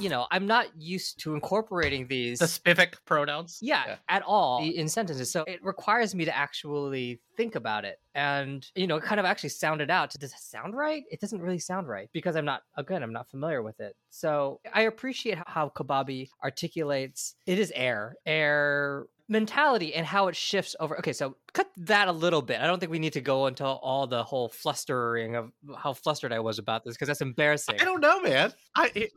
you know, I'm not used to incorporating these The specific pronouns. yeah, Yeah. at all in sentences. So it requires me to actually think about it. And, you know, kind of actually sound it out. Does it sound right? It doesn't really sound right because I'm not, again, I'm not familiar with it. So I appreciate how, how Kobabe articulates it is air, air mentality and how it shifts over. Okay, so cut that a little bit. I don't think we need to go into all the whole flustering of how flustered I was about this because that's embarrassing. I don't know, man. I it,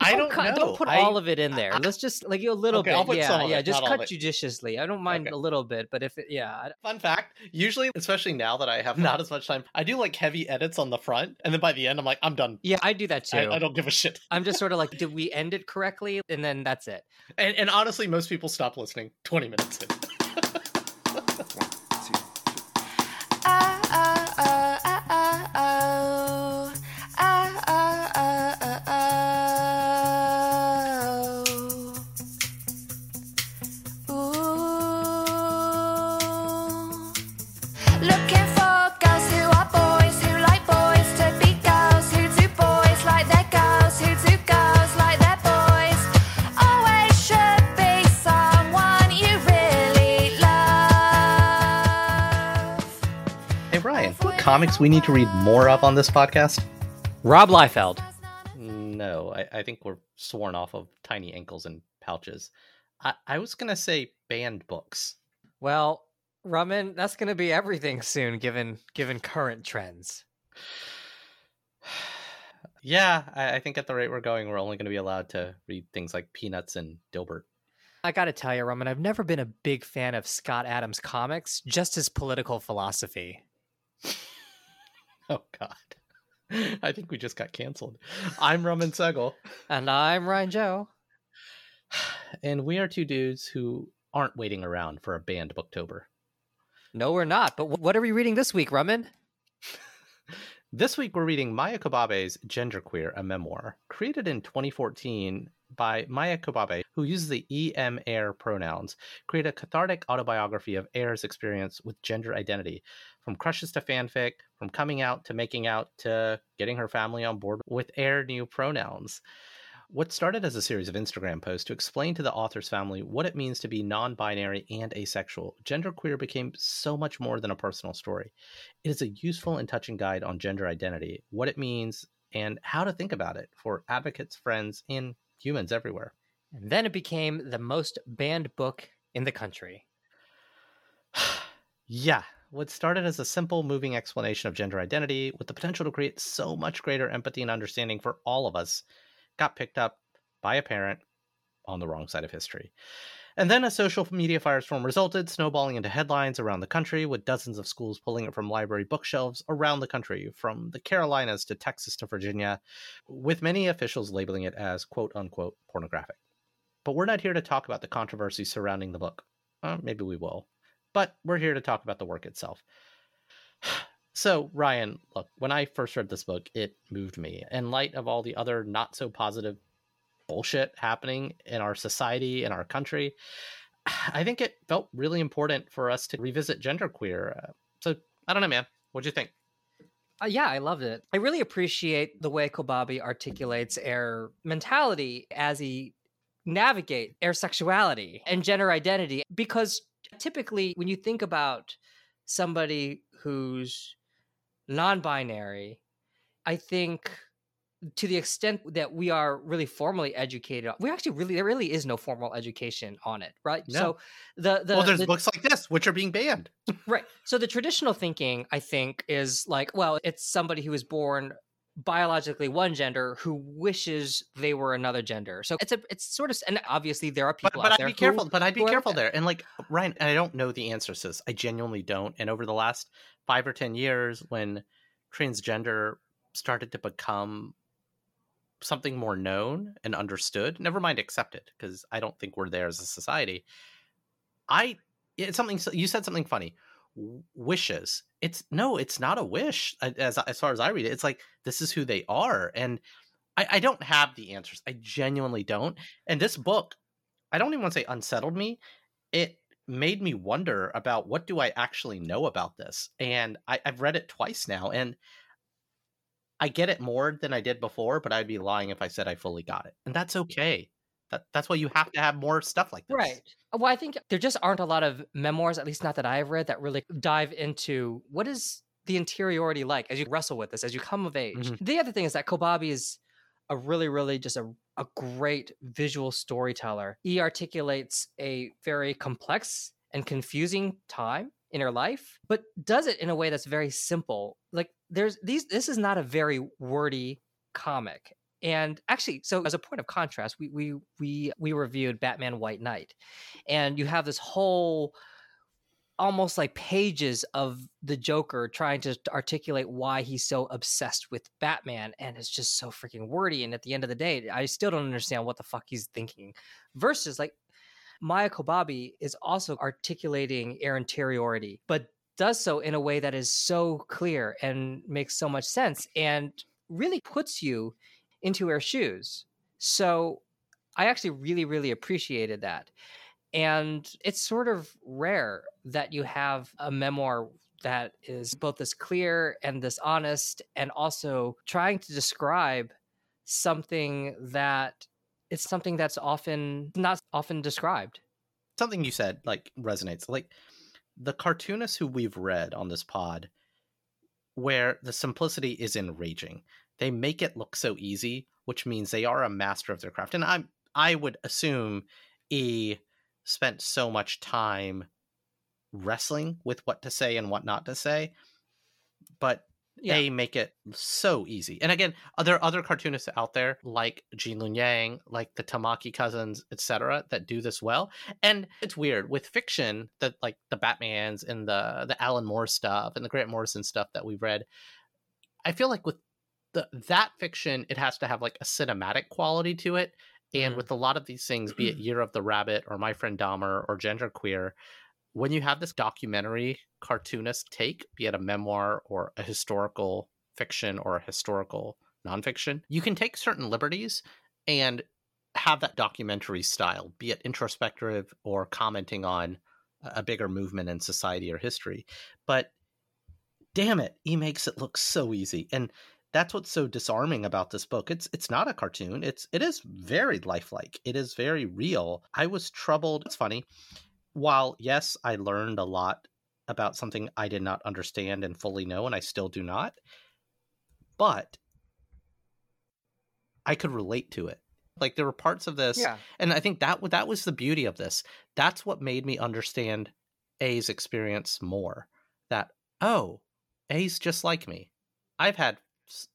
I don't cut- know. Don't put I- all of it in there. Let's just like a little Okay, bit. I'll put yeah, some of yeah. it, Just not all of cut judiciously. I don't mind Okay. a little bit, but if it, yeah, Fun fact, usually, especially now that I have hmm. not as much time, I do like heavy edits on the front, and then by the end, I'm like, I'm done. yeah, I do that too. I, I don't give a shit. I'm just sort of like, did we end it correctly? And then that's it. And, and honestly, most people stop listening 20 minutes in. Comics we need to read more of on this podcast? Rob Liefeld. No, I, I think we're sworn off of tiny ankles and pouches. I, I was going to say banned books. Well, Raman, that's going to be everything soon, given given current trends. Yeah, I, I think at the rate we're going, we're only going to be allowed to read things like Peanuts and Dilbert. I got to tell you, Raman, I've never been a big fan of Scott Adams comics, just his political philosophy. Oh, God. I think we just got canceled. I'm Roman Segel. And I'm Ryan Joe. and we are two dudes who aren't waiting around for a banned Booktober. No, we're not. But what are we reading this week, Raman? This week we're reading Maia Kobabe's Genderqueer, a memoir, created in 2014 by Maia Kobabe, who uses the EM Air pronouns, create a cathartic autobiography of Air's experience with gender identity, from crushes to fanfic, from coming out to making out to getting her family on board with Air new pronouns. What started as a series of Instagram posts to explain to the author's family what it means to be non binary and asexual, Genderqueer became so much more than a personal story. It is a useful and touching guide on gender identity, what it means, and how to think about it for advocates, friends, and humans everywhere. And then it became the most banned book in the country. yeah, what started as a simple, moving explanation of gender identity with the potential to create so much greater empathy and understanding for all of us got picked up by a parent on the wrong side of history. And then a social media firestorm resulted, snowballing into headlines around the country, with dozens of schools pulling it from library bookshelves around the country, from the Carolinas to Texas to Virginia, with many officials labeling it as quote unquote pornographic. But we're not here to talk about the controversy surrounding the book. Uh, maybe we will. But we're here to talk about the work itself. So, Ryan, look, when I first read this book, it moved me. In light of all the other not so positive bullshit happening in our society, in our country, I think it felt really important for us to revisit genderqueer. Uh, so, I don't know, man. What'd you think? Uh, yeah, I loved it. I really appreciate the way Kobabe articulates air mentality as he navigate air sexuality and gender identity because typically when you think about somebody who's non-binary, I think to the extent that we are really formally educated, we actually really there really is no formal education on it, right? No. So the the well, there's the- books like this, which are being banned. Right. So the traditional thinking, I think, is like, well, it's somebody who was born biologically one gender who wishes they were another gender. So it's a it's sort of and obviously there are people but out I'd there be who- careful. But I'd be careful that. there. And like Ryan, and I don't know the answers to this. I genuinely don't. And over the last five or ten years, when transgender started to become something more known and understood, never mind accepted, because I don't think we're there as a society. I it's something you said something funny. Wishes. It's no, it's not a wish. As as far as I read it, it's like this is who they are, and I, I don't have the answers. I genuinely don't. And this book, I don't even want to say unsettled me. It made me wonder about what do I actually know about this, and I, I've read it twice now, and I get it more than I did before, but I'd be lying if I said I fully got it. And that's okay. That that's why you have to have more stuff like this. Right. Well, I think there just aren't a lot of memoirs, at least not that I've read, that really dive into what is the interiority like as you wrestle with this, as you come of age. Mhm. The other thing is that Kobabe is a really, really just a, a great visual storyteller. He articulates a very complex and confusing time in her life, but does it in a way that's very simple. Like there's these this is not a very wordy comic. And actually, so as a point of contrast, we we we we reviewed Batman White Knight, and you have this whole almost like pages of the Joker trying to articulate why he's so obsessed with Batman, and it's just so freaking wordy. And at the end of the day, I still don't understand what the fuck he's thinking. Versus like Maia Kobabe is also articulating air interiority, but does so in a way that is so clear and makes so much sense and really puts you into her shoes. So I actually really, really appreciated that. And it's sort of rare that you have a memoir that is both this clear and this honest, and also trying to describe something that it's something that's often not often described. Something you said like resonates. Like the cartoonists who we've read on this pod, where the simplicity is enraging. They make it look so easy, which means they are a master of their craft. And I'm I would assume E spent so much time wrestling with what to say and what not to say. But Yeah. they make it so easy. And again, uh, there are other cartoonists out there like Gene Luen Yang, like the Tamaki cousins, etc., that do this well. And it's weird with fiction that like the Batmans and the the Alan Moore stuff and the Grant Morrison stuff that we've read. I feel like with the that fiction, it has to have like a cinematic quality to it. And Mhm. with a lot of these things, be it Year of the Rabbit or My Friend Dahmer or Genderqueer, when you have this documentary cartoonist take, be it a memoir or a historical fiction or a historical nonfiction, you can take certain liberties and have that documentary style, be it introspective or commenting on a bigger movement in society or history. But damn it, he makes it look so easy. And that's what's so disarming about this book. It's it's not a cartoon. It's it is very lifelike. It is very real. I was troubled. It's funny. While yes, I learned a lot about something I did not understand and fully know, and I still do not. But I could relate to it. Like there were parts of this, Yeah. and I think that that was the beauty of this. That's what made me understand A's experience more. That oh, A's just like me. I've had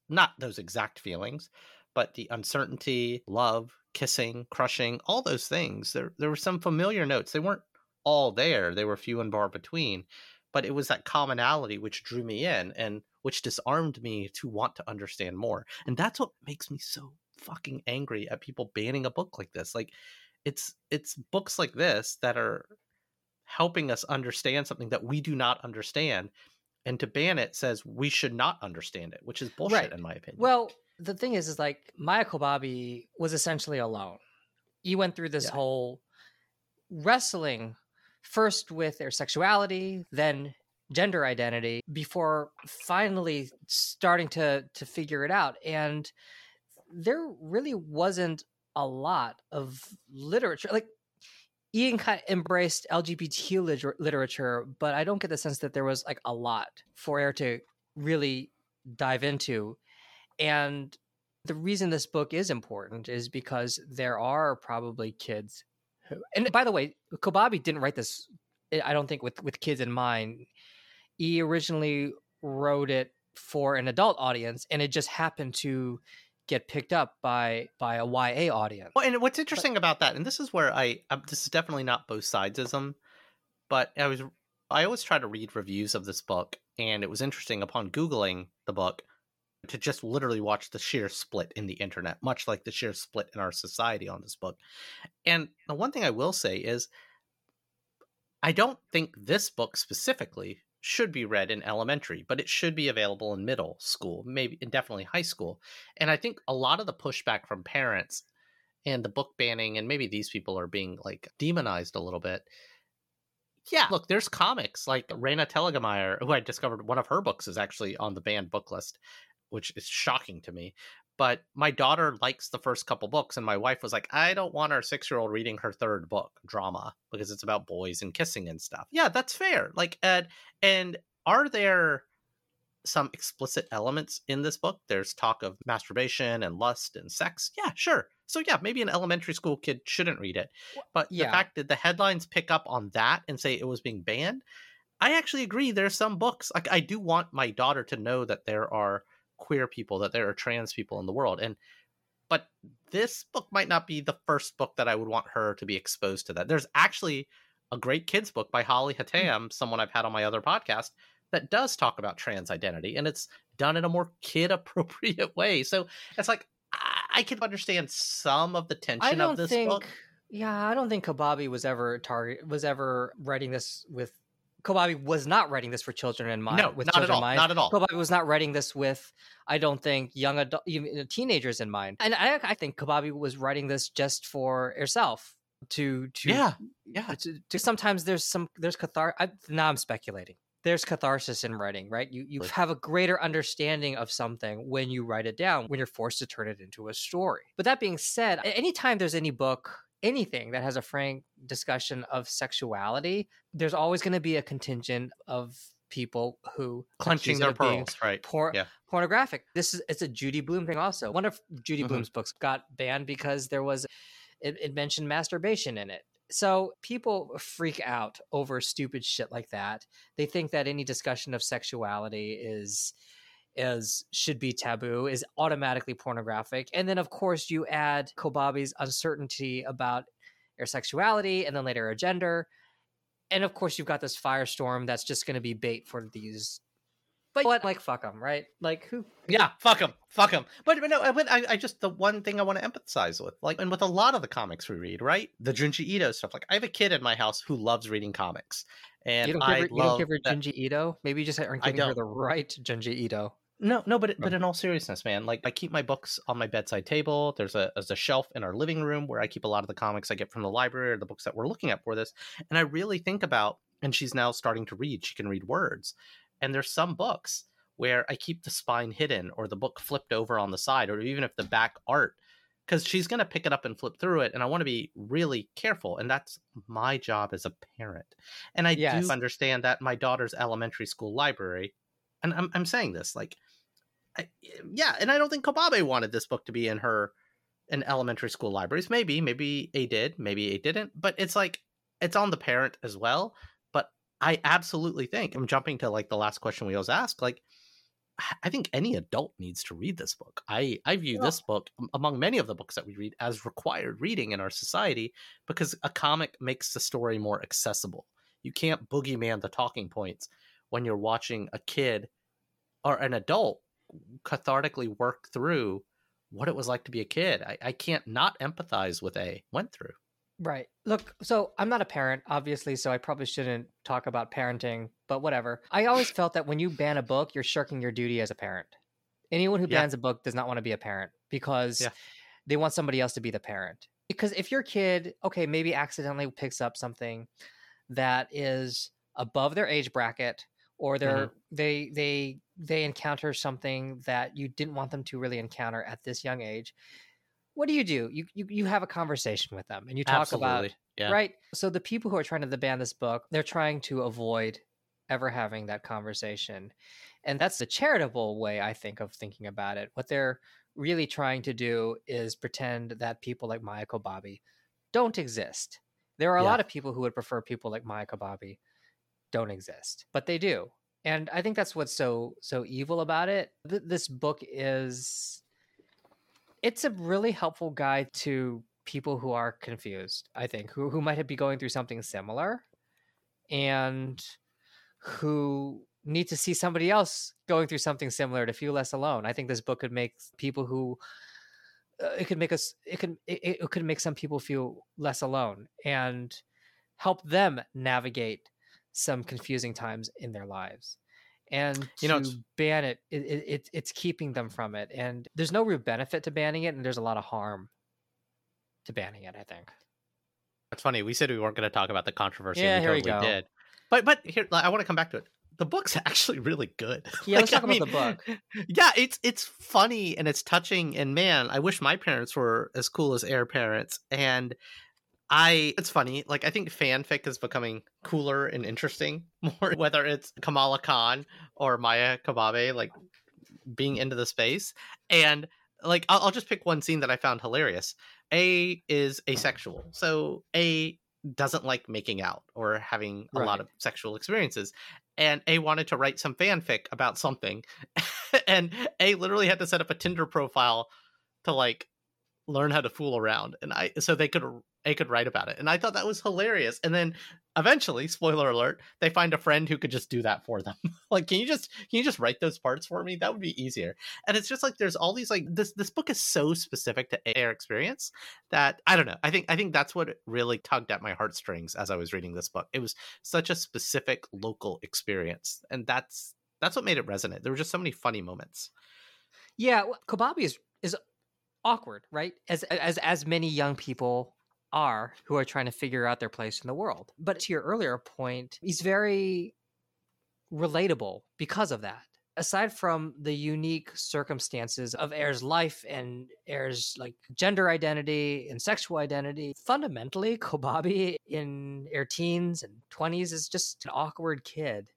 not those exact feelings, but the uncertainty, love, kissing, crushing, all those things. There there were some familiar notes. They weren't all there. They were few and far between, but it was that commonality which drew me in and which disarmed me to want to understand more. And that's what makes me so fucking angry at people banning a book like this. Like it's it's books like this that are helping us understand something that we do not understand. And to ban it says we should not understand it, which is bullshit Right. in my opinion. Well, the thing is, is like Maia Kobabe was essentially alone. He went through this Yeah. whole wrestling first with their sexuality, then gender identity, before finally starting to to figure it out. And there really wasn't a lot of literature. Like Ian kind of embraced LGBT liter- literature, but I don't get the sense that there was like a lot for Air to really dive into. And the reason this book is important is because there are probably kids who, and by the way, Kobabe didn't write this, eh, I don't think, with, with kids in mind. He originally wrote it for an adult audience, and it just happened to get picked up by by a YA audience. Well, and what's interesting about that, and this is where I, um, this is definitely not both sidesism, but I was, I always try to read reviews of this book, and it was interesting upon Googling the book to just literally watch the sheer split in the internet, much like the sheer split in our society on this book. And the one thing I will say is, I don't think this book specifically should be read in elementary, but it should be available in middle school, maybe and definitely high school. And I think a lot of the pushback from parents and the book banning and maybe these people are being like demonized a little bit. Yeah, look, there's comics like Raina Telgemeier, who I discovered one of her books is actually on the banned book list. which is shocking to me. But my daughter likes the first couple books, and my wife was like, I don't want our six year old reading her third book, drama, because it's about boys and kissing and stuff. Yeah, that's fair. Like, and, and are there some explicit elements in this book? There's talk of masturbation and lust and sex. Yeah, sure. So, yeah, maybe an elementary school kid shouldn't read it. But the fact that the headlines pick up on that and say it was being banned, I actually agree. There's some books, like, I do want my daughter to know that there are queer people that there are trans people in the world and but this book might not be the first book that i would want her to be exposed to that there's actually a great kids book by holly hmm. hatam someone i've had on my other podcast that does talk about trans identity and it's done in a more kid appropriate way so it's like i, I can understand some of the tension I don't of this think. book Yeah, I don't think Kobabe was ever target was ever writing this with. Kobabe was not writing this for children in mind. No, with not at children in all, mind. not at all. Kobabe was not writing this with. I don't think young adult, even teenagers in mind. And I, I think Kobabe was writing this just for herself to to yeah yeah to, to sometimes there's some there's cathar I, now i'm speculating there's catharsis in writing right you you Right. have a greater understanding of something when you write it down when you're forced to turn it into a story but that being said anytime there's any book anything that has a frank discussion of sexuality there's always going to be a contingent of people who clenching their pearls right por- Yeah. pornographic. This is it's a Judy Blume thing also. One of Judy Mhm. Blume's books got banned because there was it, it mentioned masturbation in it. So people freak out over stupid shit like that. They think that any discussion of sexuality is is should be taboo is automatically pornographic. And then of course you add Kobabe's uncertainty about her sexuality and then later her gender. And of course you've got this firestorm that's just going to be bait for these but what like fuck them, right? Like who Yeah, fuck them, fuck them. But, but no, but I, I just the one thing I want to empathize with, like, and with a lot of the comics we read, right? The Junji Ito stuff. Like, I have a kid in my house who loves reading comics, and you don't give her, you love don't give her Junji Ito. Maybe you just aren't I giving her the right Junji Ito. No, no, but but in all seriousness, man, like I keep my books on my bedside table. There's a there's a shelf in our living room where I keep a lot of the comics I get from the library or the books that we're looking at for this. And I really think about, and she's now starting to read. She can read words, and there's some books where I keep the spine hidden or the book flipped over on the side, or even if the back art, because she's gonna pick it up and flip through it, and I want to be really careful, and that's my job as a parent. And I Yes. do understand that my daughter's elementary school library, and I'm I'm saying this like I, yeah, and I don't think Kobabe wanted this book to be in her in elementary school libraries. Maybe, maybe A did, maybe A didn't, but it's like it's on the parent as well. But I absolutely think I'm jumping to like the last question we always ask. Like, I think any adult needs to read this book. I I view Yeah. this book among many of the books that we read as required reading in our society because a comic makes the story more accessible. You can't boogeyman the talking points when you're watching a kid or an adult cathartically work through what it was like to be a kid. I, I can't not empathize with A went through. Right. Look, so I'm not a parent, obviously, so I probably shouldn't talk about parenting, but whatever. I always felt that when you ban a book, you're shirking your duty as a parent. Anyone who Yeah. bans a book does not want to be a parent because Yeah. they want somebody else to be the parent. Because if your kid, okay, maybe accidentally picks up something that is above their age bracket or mm-hmm. they're they they they encounter something that you didn't want them to really encounter at this young age what do you do you you, you have a conversation with them and you talk about Yeah. right so the people who are trying to ban this book they're trying to avoid ever having that conversation and that's the charitable way i think of thinking about it what they're really trying to do is pretend that people like maia kobabe don't exist there are a Yeah. lot of people who would prefer people like maia kobabe don't exist but they do and i think that's what's so so evil about it. Th- this book is it's a really helpful guide to people who are confused i think who, who might be going through something similar and who need to see somebody else going through something similar to feel less alone. I think this book could make people who uh, it could make us it could it, it could make some people feel less alone and help them navigate some confusing times in their lives and You know, ban it, it, it it- it's keeping them from it and there's no real benefit to banning it and there's a lot of harm to banning it i think that's funny. We said we weren't going to talk about the controversy. Yeah, and we here we go. did. But but here I want to come back to it. the book's actually really good. Yeah, let's talk I about the book. Yeah, it's it's funny and it's touching and man, I wish my parents were as cool as heir parents. And I it's funny, like I think fanfic is becoming cooler and interesting more whether it's Kamala Khan or Maia Kobabe like being into the space. And like I'll, I'll just pick one scene that I found hilarious. A is asexual. So A doesn't like making out or having a lot of sexual experiences. And A wanted to write some fanfic about something. and A literally had to set up a Tinder profile to like learn how to fool around. And I so they could A could write about it. And I thought that was hilarious. And then eventually, spoiler alert, they find a friend who could just do that for them. like, can you just can you just write those parts for me? That would be easier. And it's just like there's all these like this this book is so specific to air experience that I don't know. I think I think that's what really tugged at my heartstrings as I was reading this book. It was such a specific local experience, and that's that's what made it resonate. There were just so many funny moments. Yeah, well, Kobabe is is awkward, right? As as as many young people are who are trying to figure out their place in the world. But to your earlier point, he's very relatable because of that. Aside from the unique circumstances of Air's life and Air's like gender identity and sexual identity, fundamentally, Kobabe in Air teens and twenties is just an awkward kid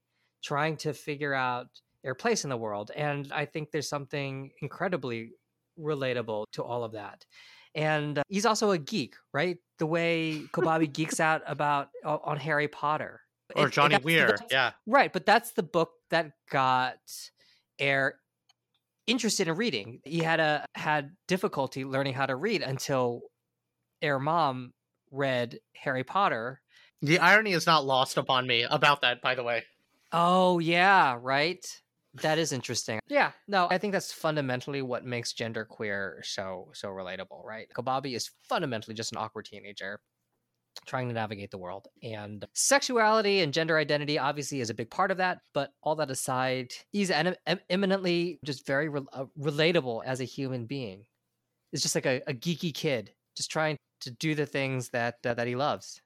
trying to figure out their place in the world. And I think there's something incredibly relatable to all of that. And uh, he's also a geek, right? The way Kobabe geeks out about uh, on Harry Potter Or It- Johnny Weir, yeah. Right, but that's the book that got Air interested in reading. He had a had difficulty learning how to read until Air mom read Harry Potter. The irony is not lost upon me about that, by the way. Oh yeah, right. That is interesting. Yeah, no, I think that's fundamentally what makes genderqueer so so relatable, right? Kobabe is fundamentally just an awkward teenager trying to navigate the world, and sexuality and gender identity obviously is a big part of that. But all that aside, he's en- em- eminently just very re- uh, relatable as a human being. It's just like a, a geeky kid just trying to do the things that uh, that he loves.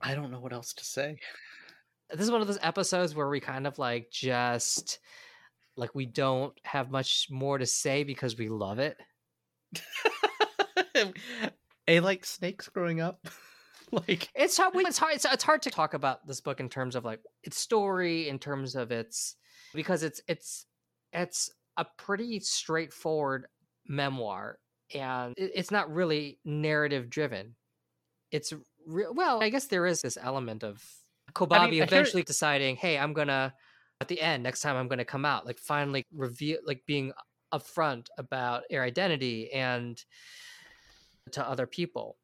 I don't know what else to say. this is one of those episodes where we kind of like just like we don't have much more to say because we love it. A like snakes growing up. like It's hard. It's hard. It's, it's hard to talk about this book in terms of like its story, in terms of its because it's it's it's a pretty straightforward memoir, and it's not really narrative driven. It's re- well, I guess there is this element of Kobabe I hear- eventually deciding, "Hey, I'm gonna at the end next time I'm gonna come out like finally reveal like being upfront about their identity and to other people."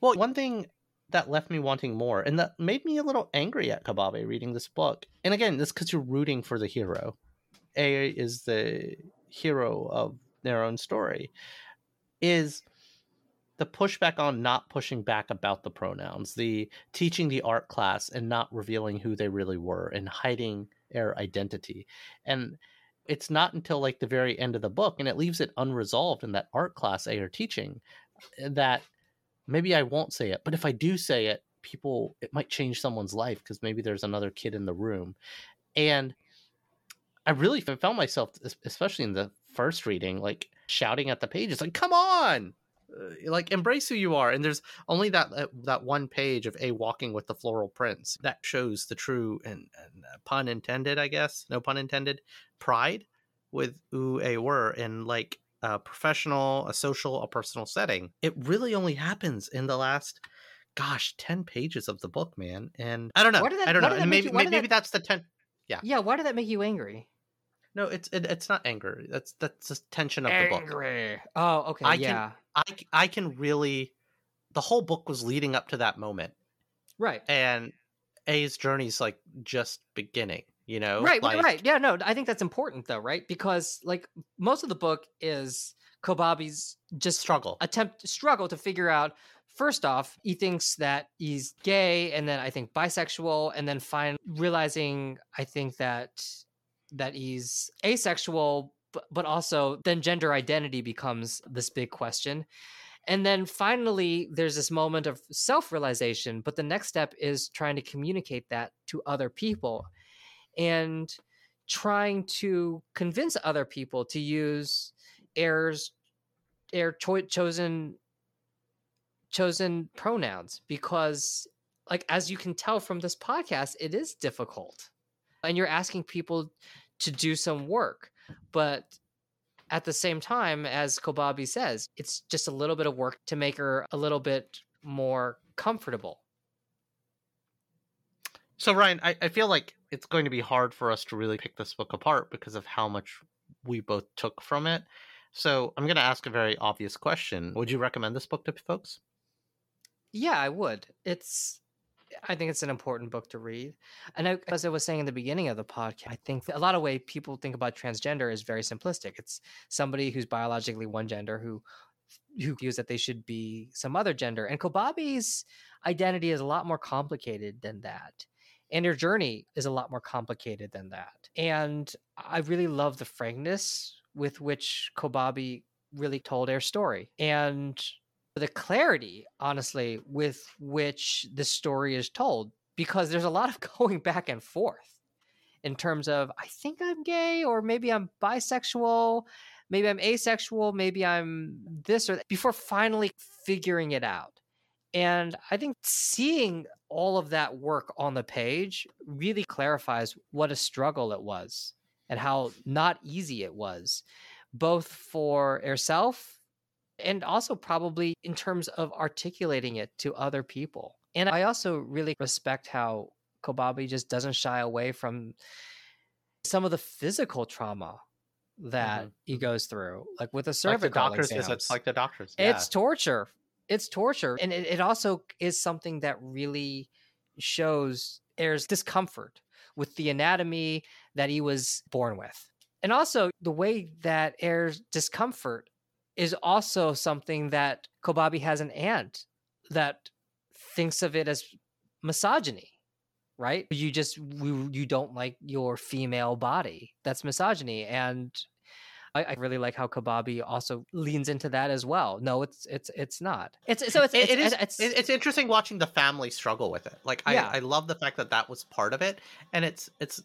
Well, one thing that left me wanting more and that made me a little angry at Kobabe reading this book. And again, this because you're rooting for the hero. A is the hero of their own story. Is the pushback on not pushing back about the pronouns, the teaching the art class and not revealing who they really were and hiding their identity. And it's not until like the very end of the book, and it leaves it unresolved in that art class they are teaching eh, that maybe I won't say it, but if I do say it, people it might change someone's life because maybe there's another kid in the room. And I really found myself, especially in the first reading, like shouting at the pages, like "Come on!" Uh, like embrace who you are. And there's only that uh, that one page of a walking with the floral prince that shows the true and, and uh, pun intended, I guess, no pun intended, pride with who a were in like a professional, a social, a personal setting. It really only happens in the last, gosh, ten pages of the book, man. And I don't know. That- I don't know. that And maybe you- maybe, maybe that- that's the ten. Yeah, yeah why did that make you angry? No, it's it, it's not anger. That's that's the tension of the book. Angry. Oh, okay. I can- yeah. I I can really. The whole book was leading up to that moment, Right. and A's journey's like just beginning. You know, right, like, right, right. Yeah, no, I think that's important though, right? Because like most of the book is Kobabe's just struggle. attempt struggle to figure out first off, he thinks that he's gay and then I think bisexual and then find realizing I think that that he's asexual but, but also then gender identity becomes this big question. And then finally there's this moment of self-realization, but the next step is trying to communicate that to other people. and trying to convince other people to use Air's Air cho- chosen chosen pronouns because like as you can tell from this podcast it is difficult and you're asking people to do some work but at the same time as kobabe says it's just a little bit of work to make her a little bit more comfortable So Ryan, I, I feel like it's going to be hard for us to really pick this book apart because of how much we both took from it. So I'm going to ask a very obvious question. Would you recommend this book to folks? yeah i would it's i think it's an important book to read and I, as i was saying in the beginning of the podcast i think a lot of way people think about transgender is very simplistic. It's somebody who's biologically one gender who who views that they should be some other gender and kobabe's identity is a lot more complicated than that and her journey is a lot more complicated than that and i really love the frankness with which kobabe really told her story and the clarity, honestly, with which the story is told, because there's a lot of going back and forth in terms of I think I'm gay, or maybe I'm bisexual, maybe I'm asexual, maybe I'm this or that, before finally figuring it out. And I think seeing all of that work on the page really clarifies what a struggle it was and how not easy it was, both for herself and also probably in terms of articulating it to other people. And I also really respect how Kobabe just doesn't shy away from some of the physical trauma that Mhm. he goes through, like with the Like the cervical doctor's exams. visits, like the doctor's. It's torture. It's torture. And it, it also is something that really shows Air's discomfort with the anatomy that he was born with. And also the way that Air's discomfort is also something that Kobabe has an aunt that thinks of it as misogyny, right? You just you, you don't like your female body. That's misogyny, and I, I really like how Kobabe also leans into that as well. No, it's it's it's not. It's so it's It- it's, it is. it's, it- it's interesting watching the family struggle with it. Like Yeah. I, I love the fact that that was part of it, and it's it's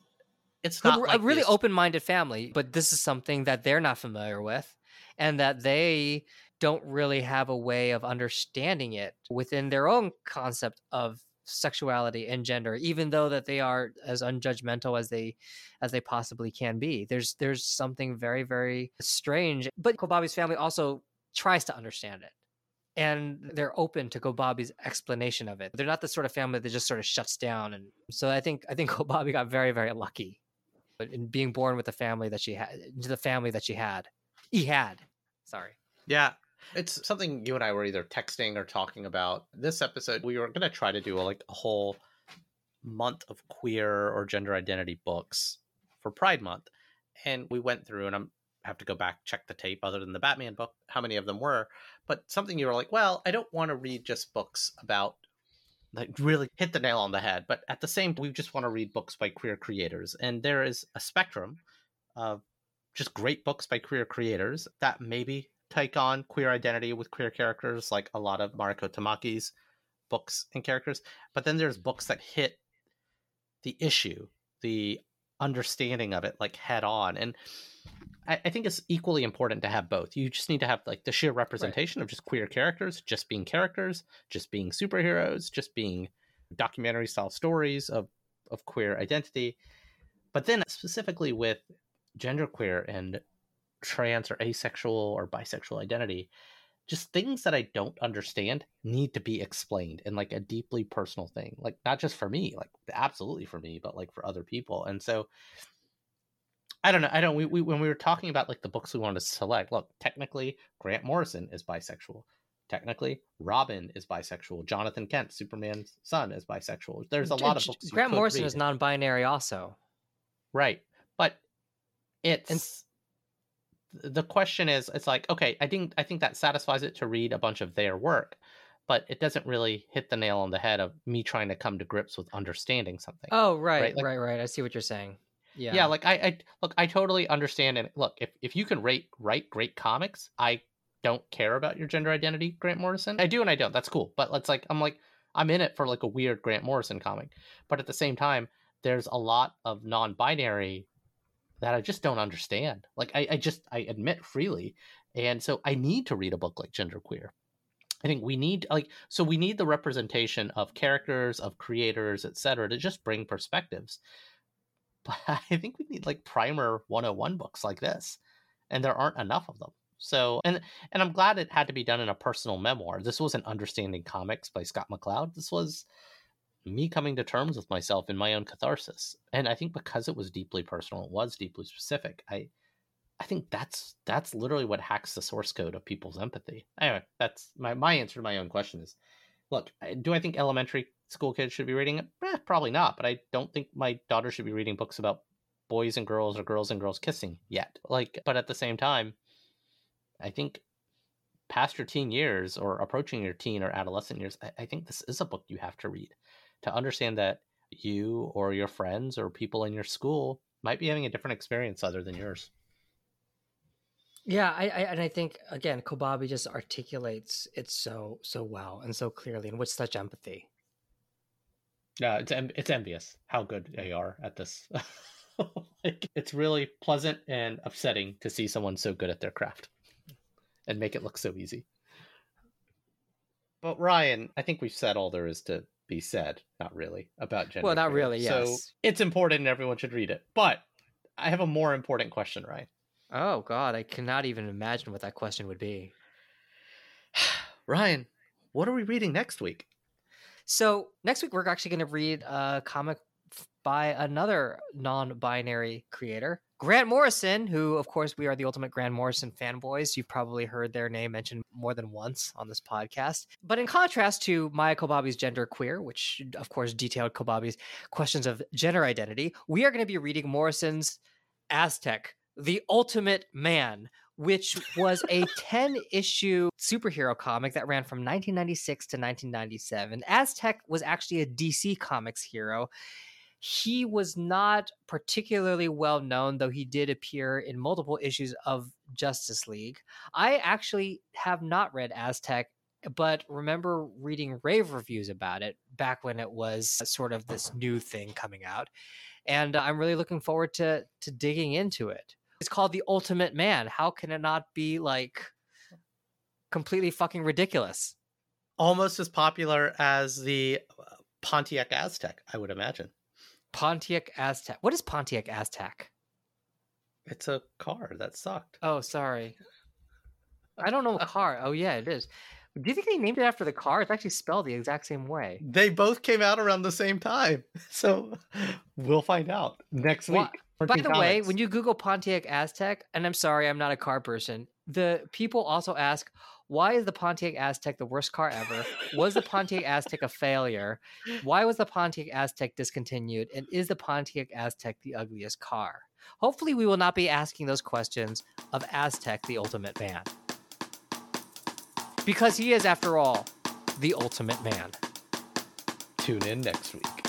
it's a not r- like a really this- open-minded family but this is something that they're not familiar with and that they don't really have a way of understanding it within their own concept of sexuality and gender even though that they are as unjudgmental as they as they possibly can be there's there's something very very strange but kobabe's family also tries to understand it and they're open to Kobabe's explanation of it. They're not the sort of family that just sort of shuts down. And so I think I think Kobabe got very very lucky in being born with the family that she had, the family that she had. He had. Sorry. Yeah. It's something you and I were either texting or talking about. This episode, we were going to try to do a, like a whole month of queer or gender identity books for Pride Month. And we went through, and I'm have to go back check the tape other than the Batman book, how many of them were. But something you were like, well, I don't want to read just books about like really hit the nail on the head. But at the same, we just want to read books by queer creators, and there is a spectrum of just great books by queer creators that maybe take on queer identity with queer characters, like a lot of Mariko Tamaki's books and characters. But then there's books that hit the issue, the understanding of it, like head on. And I, I think it's equally important to have both. You just need to have like the sheer representation of just queer characters, just being characters, just being superheroes, just being documentary style stories of of queer identity. But then specifically with genderqueer and trans or asexual or bisexual identity, just things that I don't understand need to be explained in like a deeply personal thing. Like not just for me, like absolutely for me, but like for other people. And so I don't know. I don't. We, we when we were talking about like the books we wanted to select. Look, technically, Grant Morrison is bisexual. Technically, Robin is bisexual. Jonathan Kent, Superman's son, is bisexual. There's a lot of books. Grant Morrison read. is non-binary also. Right. But it's the question is it's like, okay, I think I think that satisfies it to read a bunch of their work, but it doesn't really hit the nail on the head of me trying to come to grips with understanding something. Oh, right, Right, like- right, right. I see what you're saying. Yeah. yeah. like I, I look, I totally understand and look, if if you can rate write great comics, I don't care about your gender identity, Grant Morrison. I do and I don't. That's cool. But let's like I'm like I'm in it for like a weird Grant Morrison comic. But at the same time, there's a lot of non-binary that I just don't understand. Like I, I just I admit freely, and so I need to read a book like Genderqueer. I think we need like so we need the representation of characters, of creators, etc., to just bring perspectives. But I think we need like primer 101 books like this, and there aren't enough of them. So and and I'm glad it had to be done in a personal memoir. This wasn't Understanding Comics by Scott McCloud. This was me coming to terms with myself in my own catharsis. And I think because it was deeply personal, it was deeply specific. I I think that's that's literally what hacks the source code of people's empathy. Anyway, that's my my answer to my own question is look, do I think elementary school kids should be reading it? Eh, probably not, but I don't think my daughter should be reading books about boys and girls or girls and girls kissing yet. Like, but at the same time, I think past your teen years or approaching your teen or adolescent years, I, I think this is a book you have to read to understand that you or your friends or people in your school might be having a different experience other than yours. Yeah, I, I and I think again, Kobabe just articulates it so so well and so clearly, and with such empathy. Yeah, it's it's envious how good they are at this. like, it's really pleasant and upsetting to see someone so good at their craft and make it look so easy. But Ryan, I think we've said all there is to be said. Not really about gender. Well, not really, So yes. it's important and everyone should read it. But I have a more important question, Ryan. Oh God, I cannot even imagine what that question would be. Ryan, what are we reading next week? So next week we're actually going to read a comic by another non-binary creator, Grant Morrison, who of course we are the ultimate Grant Morrison fanboys. You've probably heard their name mentioned more than once on this podcast. But in contrast to Maia Kobabe's Gender Queer, which of course detailed Kobabe's questions of gender identity, we are going to be reading Morrison's Aztec, the Ultimate Man, which was a 10 issue superhero comic that ran from 1996 to 1997. Aztec was actually a DC Comics hero. He was not particularly well known, though he did appear in multiple issues of Justice League. I actually have not read Aztec, but remember reading rave reviews about it back when it was sort of this new thing coming out. And I'm really looking forward to to digging into it. It's called The Ultimate Man. How can it not be like completely fucking ridiculous? Almost as popular as the uh, Pontiac Aztec, I would imagine. Pontiac Aztec. What is Pontiac Aztec? It's a car that sucked. Oh, sorry. I don't know a car. Oh, yeah, it is. Do you think they named it after the car? It's actually spelled the exact same way. They both came out around the same time. So we'll find out next Wha- week. By the way, when you Google Pontiac Aztec, and I'm sorry, I'm not a car person, the people also ask, why is the Pontiac Aztec the worst car ever? Was the Pontiac Aztec a failure? Why was the Pontiac Aztec discontinued? And is the Pontiac Aztec the ugliest car? Hopefully, we will not be asking those questions of Aztec, the ultimate man. Because he is, after all, the ultimate man. tune in next week.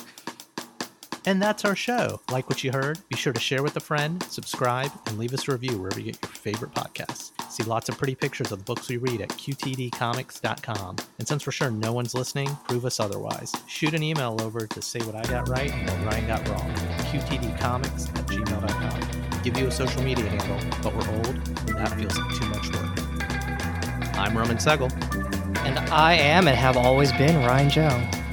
And that's our show. Like what you heard? Be sure to share with a friend, subscribe, and leave us a review wherever you get your favorite podcasts. See lots of pretty pictures of the books we read at qtdcomics.com. And since we're sure no one's listening, prove us otherwise. Shoot an email over to say what I got right and what Ryan got wrong. qtdcomics at gmail.com. Give you a social media handle, but we're old, and that feels like too much work. I'm Roman Segel. And I am and have always been Ryan Joe.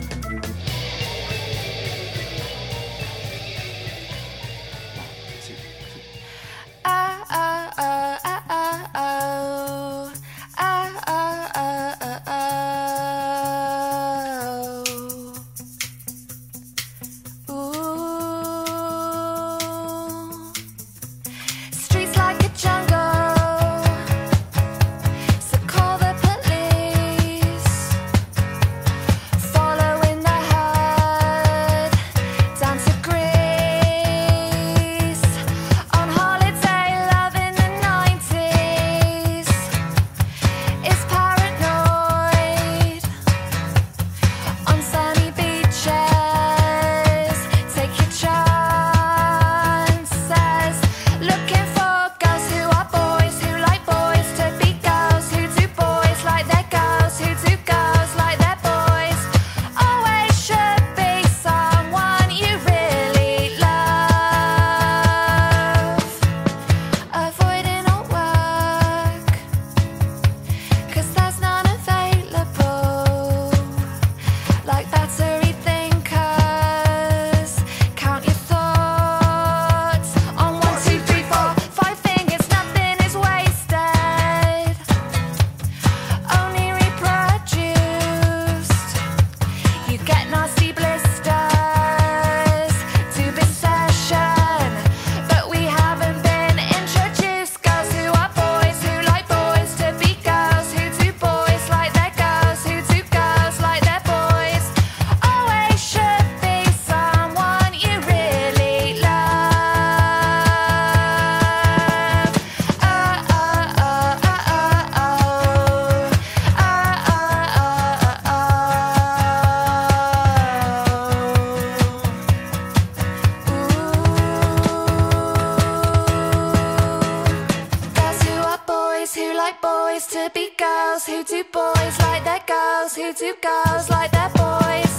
boys to be girls who do boys like their girls who do girls like their boys.